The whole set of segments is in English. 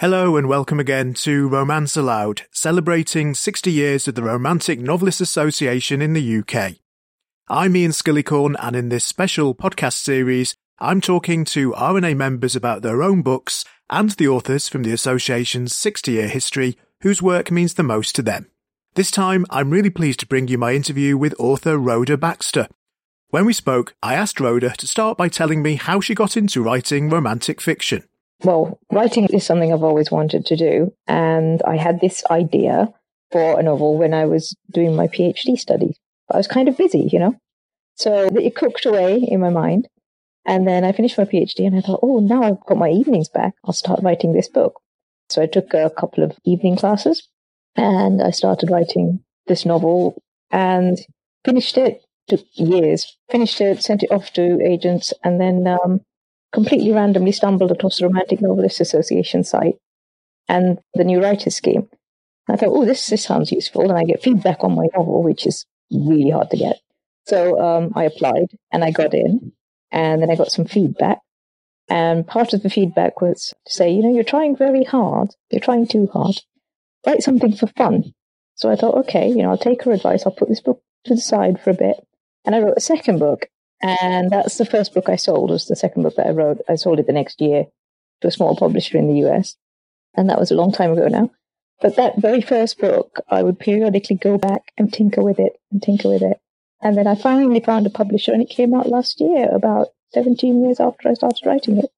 Hello and welcome again to Romance Aloud, celebrating 60 years of the Romantic Novelists Association in the UK. I'm Ian Skillicorn and in this special podcast series, I'm talking to RNA members about their own books and the authors from the association's 60 year history whose work means the most to them. This time, I'm really pleased to bring you my interview with author Rhoda Baxter. When we spoke, I asked Rhoda to start by telling me how she got into writing romantic fiction well, writing is something I've always wanted to do. And I had this idea for a novel when I was doing my PhD studies. I was kind of busy, you know? So it cooked away in my mind. And then I finished my PhD and I thought, oh, now I've got my evenings back. I'll start writing this book. So I took a couple of evening classes and I started writing this novel and finished it. Took years. Finished it, sent it off to agents, and then um, completely randomly stumbled across the Romantic Novelists Association site and the New Writers Scheme. I thought, oh, this, this sounds useful. And I get feedback on my novel, which is really hard to get. So um, I applied and I got in. And then I got some feedback. And part of the feedback was to say, you know, you're trying very hard. You're trying too hard. Write something for fun. So I thought, okay, you know, I'll take her advice. I'll put this book to the side for a bit. And I wrote a second book and that's the first book I sold, was the second book that I wrote. I sold it the next year to a small publisher in the US. And that was a long time ago now. But that very first book, I would periodically go back and tinker with it and tinker with it. And then I finally found a publisher and it came out last year, about 17 years after I started writing it.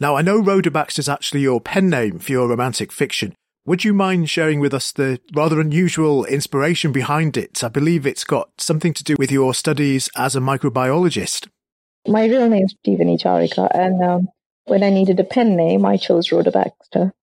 Now, I know Rhoda is actually your pen name for your romantic fiction. Would you mind sharing with us the rather unusual inspiration behind it? I believe it's got something to do with your studies as a microbiologist. My real name is Jeevani Charika, and um, when I needed a pen name, I chose Rhoda Baxter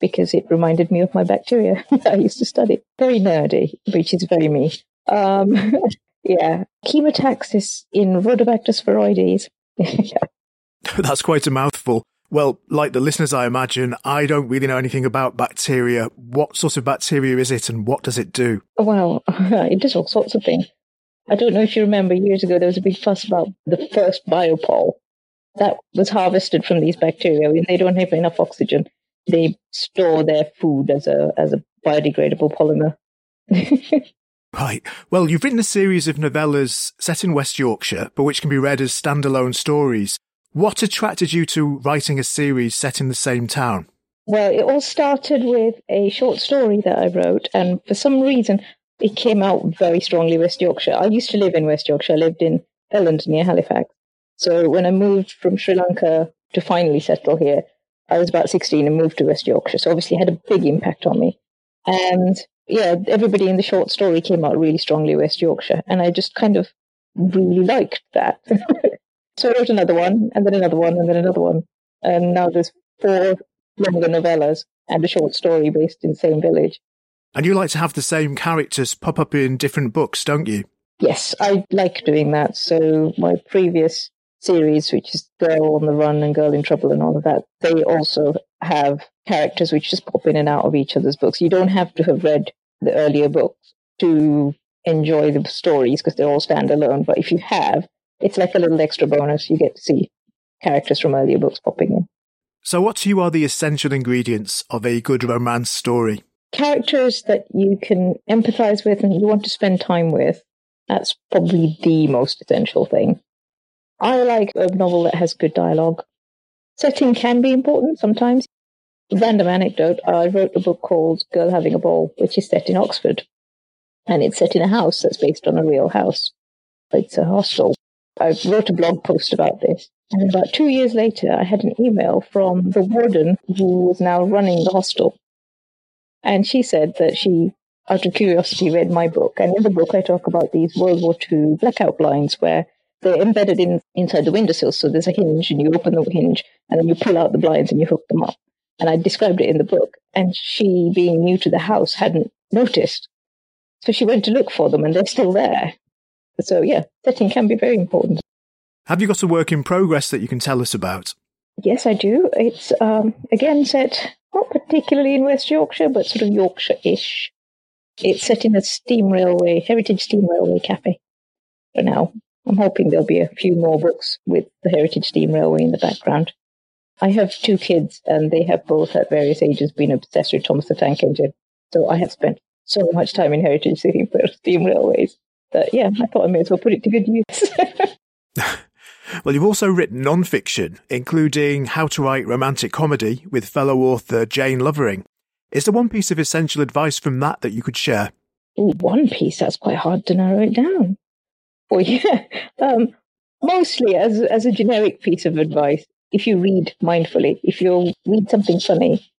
because it reminded me of my bacteria I used to study. Very nerdy, which is very me. Um, yeah, chemotaxis in Rhodobacter sphaeroides. That's quite a mouthful. Well, like the listeners, I imagine, I don't really know anything about bacteria. What sort of bacteria is it and what does it do? Well, it does all sorts of things. I don't know if you remember years ago, there was a big fuss about the first biopol that was harvested from these bacteria. I mean, they don't have enough oxygen. They store their food as a, as a biodegradable polymer. Right. Well, you've written a series of novellas set in West Yorkshire, but which can be read as standalone stories. What attracted you to writing a series set in the same town? Well, it all started with a short story that I wrote, and for some reason, it came out very strongly West Yorkshire. I used to live in West Yorkshire. I lived in Elland near Halifax. So when I moved from Sri Lanka to finally settle here, I was about 16 and moved to West Yorkshire. So obviously it had a big impact on me. And yeah, everybody in the short story came out really strongly West Yorkshire. And I just kind of really liked that. So I wrote another one, and then another one, and then another one. And now there's four longer novellas and a short story based in the same village. And you like to have the same characters pop up in different books, don't you? Yes, I like doing that. So my previous series, which is Girl on the Run and Girl in Trouble and all of that, they also have characters which just pop in and out of each other's books. You don't have to have read the earlier books to enjoy the stories because they're all standalone. But if you have, it's like a little extra bonus. You get to see characters from earlier books popping in. So, what to you are the essential ingredients of a good romance story? Characters that you can empathize with and you want to spend time with. That's probably the most essential thing. I like a novel that has good dialogue. Setting can be important sometimes. Random anecdote I wrote a book called Girl Having a Ball, which is set in Oxford. And it's set in a house that's based on a real house. It's a hostel. I wrote a blog post about this. And about two years later, I had an email from the warden who was now running the hostel. And she said that she, out of curiosity, read my book. And in the book, I talk about these World War II blackout blinds where they're embedded in inside the windowsill. So there's a hinge, and you open the hinge, and then you pull out the blinds and you hook them up. And I described it in the book. And she, being new to the house, hadn't noticed. So she went to look for them, and they're still there. So yeah, setting can be very important. Have you got a work in progress that you can tell us about? Yes, I do. It's um, again set not particularly in West Yorkshire, but sort of Yorkshire-ish. It's set in a steam railway, heritage steam railway cafe. For now, I'm hoping there'll be a few more books with the heritage steam railway in the background. I have two kids, and they have both at various ages been obsessed with Thomas the Tank Engine. So I have spent so much time in Heritage City for steam railways that, yeah, I thought I may as well put it to good use. well, you've also written non-fiction, including How to Write Romantic Comedy with fellow author Jane Lovering. Is there one piece of essential advice from that that you could share? Ooh, one piece, that's quite hard to narrow it down. Well, yeah, um, mostly as, as a generic piece of advice, if you read mindfully, if you read something funny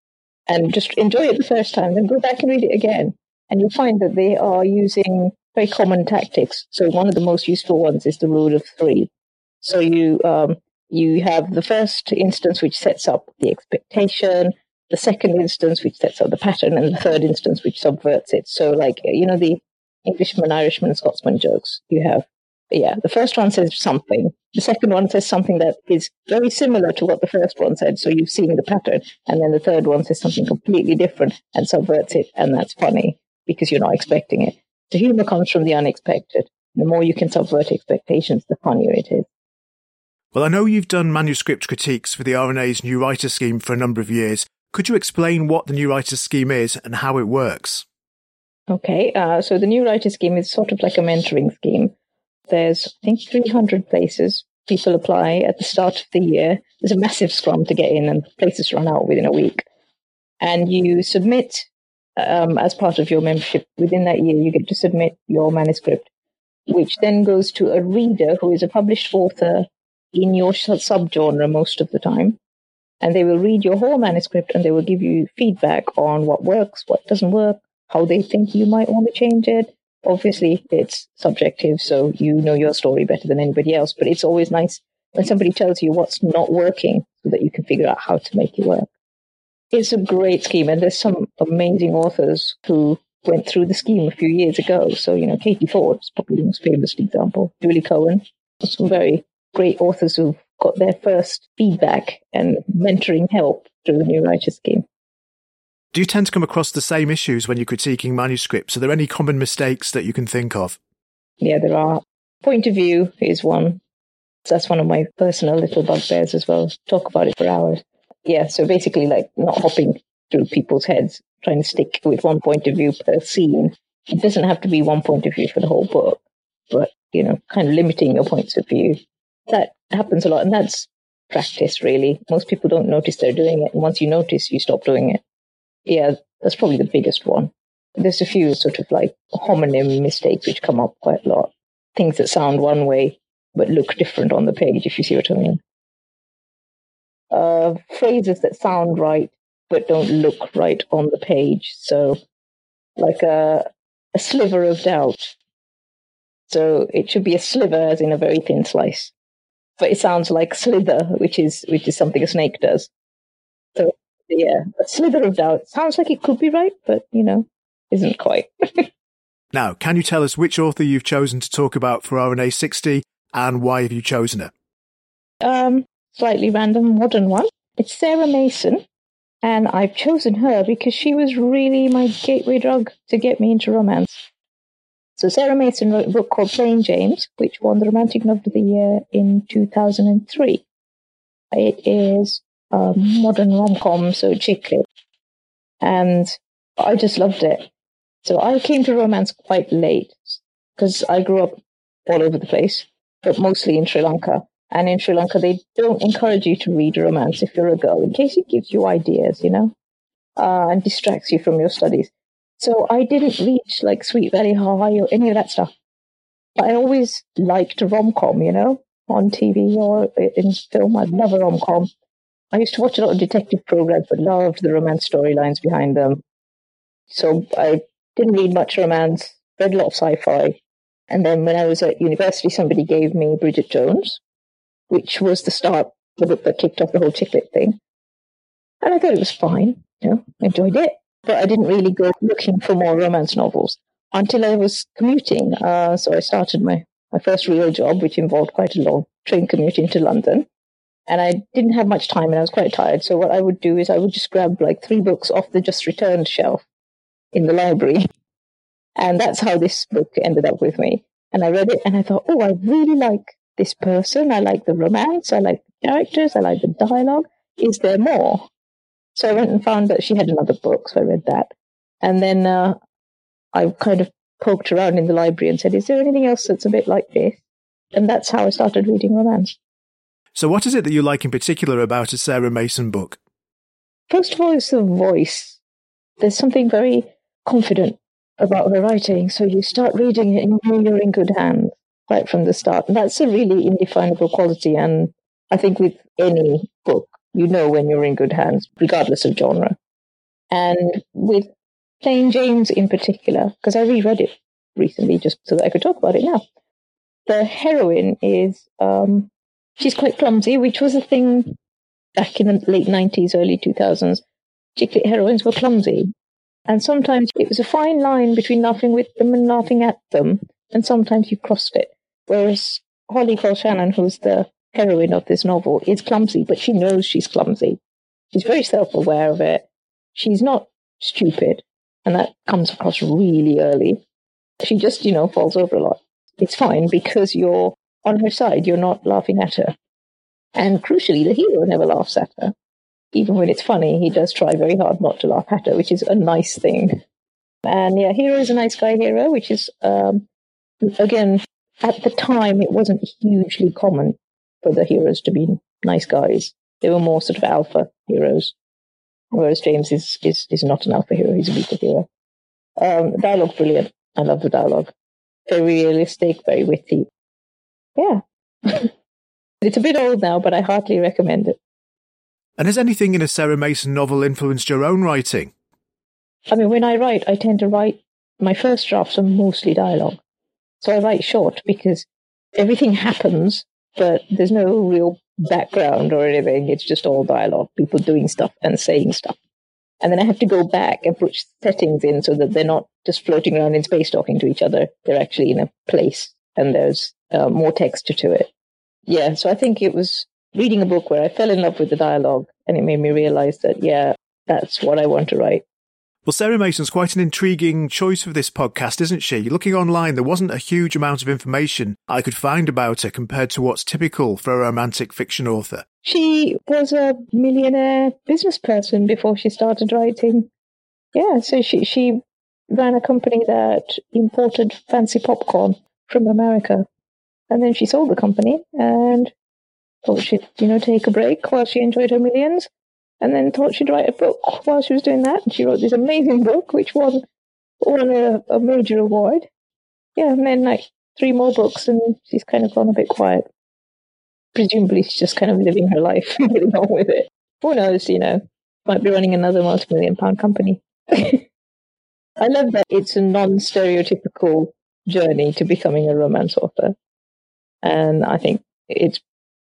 and just enjoy it the first time, then go back and read it again. And you'll find that they are using very common tactics. So one of the most useful ones is the rule of three. So you um, you have the first instance which sets up the expectation, the second instance which sets up the pattern, and the third instance which subverts it. So like you know the Englishman, Irishman, Scotsman jokes you have. Yeah, the first one says something. The second one says something that is very similar to what the first one said. So you've seen the pattern. And then the third one says something completely different and subverts it. And that's funny because you're not expecting it. The humor comes from the unexpected. The more you can subvert expectations, the funnier it is. Well, I know you've done manuscript critiques for the RNA's New Writer Scheme for a number of years. Could you explain what the New Writer Scheme is and how it works? Okay, uh, so the New Writer Scheme is sort of like a mentoring scheme. There's, I think, 300 places people apply at the start of the year. There's a massive scrum to get in, and places run out within a week. And you submit um, as part of your membership. Within that year, you get to submit your manuscript, which then goes to a reader who is a published author in your subgenre most of the time. And they will read your whole manuscript and they will give you feedback on what works, what doesn't work, how they think you might want to change it. Obviously, it's subjective, so you know your story better than anybody else, but it's always nice when somebody tells you what's not working so that you can figure out how to make it work. It's a great scheme, and there's some amazing authors who went through the scheme a few years ago. So, you know, Katie Fforde is probably the most famous example, Julie Cohen, some very great authors who've got their first feedback and mentoring help through the New Writer Scheme. Do you tend to come across the same issues when you're critiquing manuscripts? Are there any common mistakes that you can think of? Yeah, there are. Point of view is one. That's one of my personal little bugbears as well. Talk about it for hours yeah, so basically like not hopping through people's heads, trying to stick with one point of view per scene. It doesn't have to be one point of view for the whole book, but you know, kind of limiting your points of view. That happens a lot, and that's practice really. Most people don't notice they're doing it, and once you notice, you stop doing it. Yeah, that's probably the biggest one. There's a few sort of like homonym mistakes which come up quite a lot. Things that sound one way but look different on the page, if you see what I mean uh, phrases that sound right but don't look right on the page. So, like a, a sliver of doubt. So it should be a sliver, as in a very thin slice, but it sounds like slither, which is which is something a snake does. So yeah, a slither of doubt sounds like it could be right, but you know, isn't quite. now, can you tell us which author you've chosen to talk about for RNA sixty, and why have you chosen it? Um, slightly random modern one. It's Sarah Mason, and I've chosen her because she was really my gateway drug to get me into romance. So Sarah Mason wrote a book called Playing James, which won the Romantic Novel of the Year in 2003. It is a modern rom-com, so chick lit. And I just loved it. So I came to romance quite late because I grew up all over the place, but mostly in Sri Lanka. And in Sri Lanka, they don't encourage you to read romance if you're a girl, in case it gives you ideas, you know, uh, and distracts you from your studies. So I didn't read like Sweet Valley High or any of that stuff. But I always liked rom com, you know, on TV or in film. I love a rom com. I used to watch a lot of detective programs, but loved the romance storylines behind them. So I didn't read much romance, read a lot of sci fi. And then when I was at university, somebody gave me Bridget Jones, which was the start, the book that kicked off the whole chick lit thing. And I thought it was fine, you know, enjoyed it. But I didn't really go looking for more romance novels until I was commuting. Uh, so I started my, my first real job, which involved quite a long train commute into London. And I didn't have much time and I was quite tired. So what I would do is I would just grab like three books off the just returned shelf in the library. And that's how this book ended up with me. And I read it and I thought, oh, I really like this person. I like the romance. I like the characters. I like the dialogue. is there more? So I went and found that she had another book, so I read that. And then uh, I kind of poked around in the library and said, Is there anything else that's a bit like this? And that's how I started reading romance. So, what is it that you like in particular about a Sarah Mason book? First of all, it's the voice. There's something very confident about her writing. So, you start reading it and you know you're in good hands right from the start. And that's a really indefinable quality. And I think with any book, you know when you're in good hands, regardless of genre. And with Playing James in particular, because I reread it recently just so that I could talk about it now. The heroine is, um, she's quite clumsy, which was a thing back in the late 90s, early 2000s. Chick heroines were clumsy. And sometimes it was a fine line between laughing with them and laughing at them. And sometimes you crossed it. Whereas Holly Colshannon, who's the heroine of this novel, is clumsy, but she knows she's clumsy. She's very self aware of it. She's not stupid, and that comes across really early. She just, you know, falls over a lot. It's fine because you're on her side, you're not laughing at her. And crucially, the hero never laughs at her. Even when it's funny, he does try very hard not to laugh at her, which is a nice thing. And yeah, hero is a nice guy hero, which is, um, again, at the time, it wasn't hugely common for the heroes to be nice guys. They were more sort of alpha heroes. Whereas James is, is, is not an alpha hero, he's a beta hero. Um, dialogue brilliant. I love the dialogue. Very realistic, very witty. Yeah. it's a bit old now, but I heartily recommend it. And has anything in a Sarah Mason novel influenced your own writing? I mean, when I write, I tend to write my first drafts are mostly dialogue. So I write short because everything happens, but there's no real background or anything. It's just all dialogue, people doing stuff and saying stuff. And then I have to go back and put settings in so that they're not just floating around in space talking to each other. They're actually in a place and there's uh, more texture to it. Yeah, so I think it was reading a book where I fell in love with the dialogue and it made me realize that, yeah, that's what I want to write. Well, Sarah Mason's quite an intriguing choice for this podcast, isn't she? Looking online, there wasn't a huge amount of information I could find about her compared to what's typical for a romantic fiction author. She was a millionaire business person before she started writing. Yeah, so she, she ran a company that imported fancy popcorn from America. And then she sold the company and thought she'd, you know, take a break while she enjoyed her millions and then thought she'd write a book while she was doing that. And she wrote this amazing book, which won, won a, a major award. Yeah, and then like three more books, and she's kind of gone a bit quiet. Presumably, she's just kind of living her life, getting on with it. Who knows, you know, might be running another multi-million pound company. I love that it's a non-stereotypical journey to becoming a romance author. And I think it's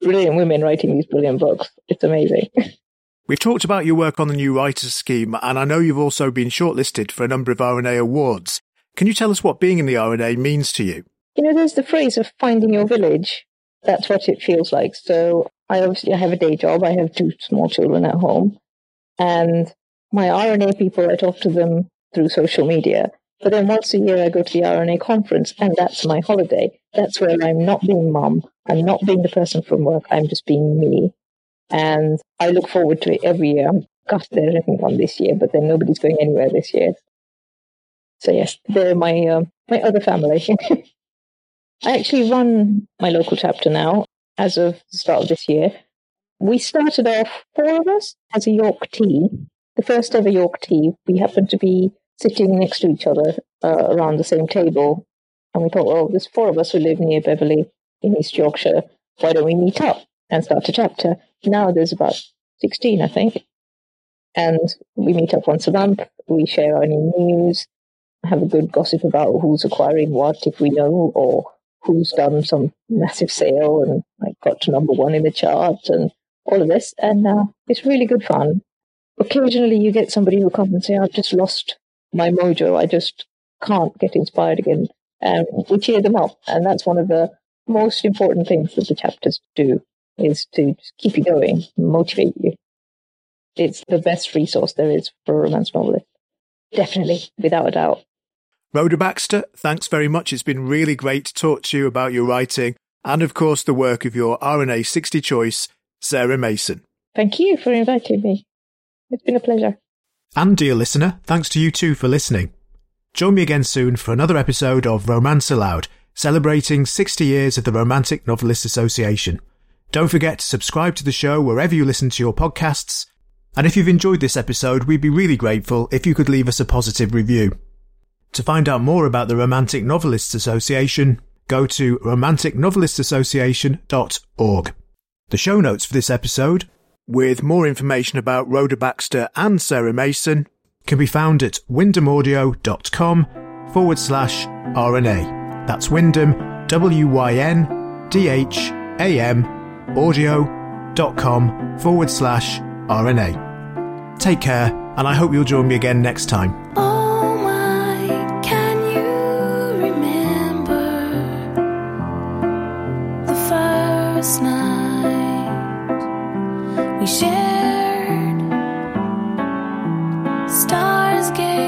brilliant women writing these brilliant books. It's amazing. We've talked about your work on the new writers scheme, and I know you've also been shortlisted for a number of RNA awards. Can you tell us what being in the RNA means to you? You know, there's the phrase of finding your village. That's what it feels like. So I obviously I have a day job. I have two small children at home, and my RNA people, I talk to them through social media. But then once a year, I go to the RNA conference, and that's my holiday. That's where I'm not being mum. I'm not being the person from work. I'm just being me. And I look forward to it every year. I'm gutted there isn't one this year, but then nobody's going anywhere this year. So yes, they're my uh, my other family. I actually run my local chapter now as of the start of this year. We started off four of us as a York tea, the first ever York tea. We happened to be sitting next to each other uh, around the same table, and we thought, well, there's four of us who live near Beverley in East Yorkshire. Why don't we meet up and start a chapter? Now there's about 16, I think. And we meet up once a month. We share any news, have a good gossip about who's acquiring what, if we know, or who's done some massive sale and like got to number one in the chart and all of this. And uh, it's really good fun. Occasionally you get somebody who comes and say, I've just lost my mojo. I just can't get inspired again. And we cheer them up. And that's one of the most important things that the chapters do is to keep you going, motivate you. It's the best resource there is for a romance novelist. Definitely, without a doubt. Rhoda Baxter, thanks very much. It's been really great to talk to you about your writing and, of course, the work of your RNA 60 choice, Sarah Mason. Thank you for inviting me. It's been a pleasure. And dear listener, thanks to you too for listening. Join me again soon for another episode of Romance Aloud, celebrating 60 years of the Romantic Novelists Association. Don't forget to subscribe to the show wherever you listen to your podcasts. And if you've enjoyed this episode, we'd be really grateful if you could leave us a positive review. To find out more about the Romantic Novelists Association, go to romanticnovelistassociation.org. The show notes for this episode, with more information about Rhoda Baxter and Sarah Mason, can be found at wyndhamaudio.com forward slash RNA. That's Wyndham, W-Y-N-D-H-A-M, audio.com forward slash RNA. Take care, and I hope you'll join me again next time. Oh my, can you remember the first night we shared? Stars gazed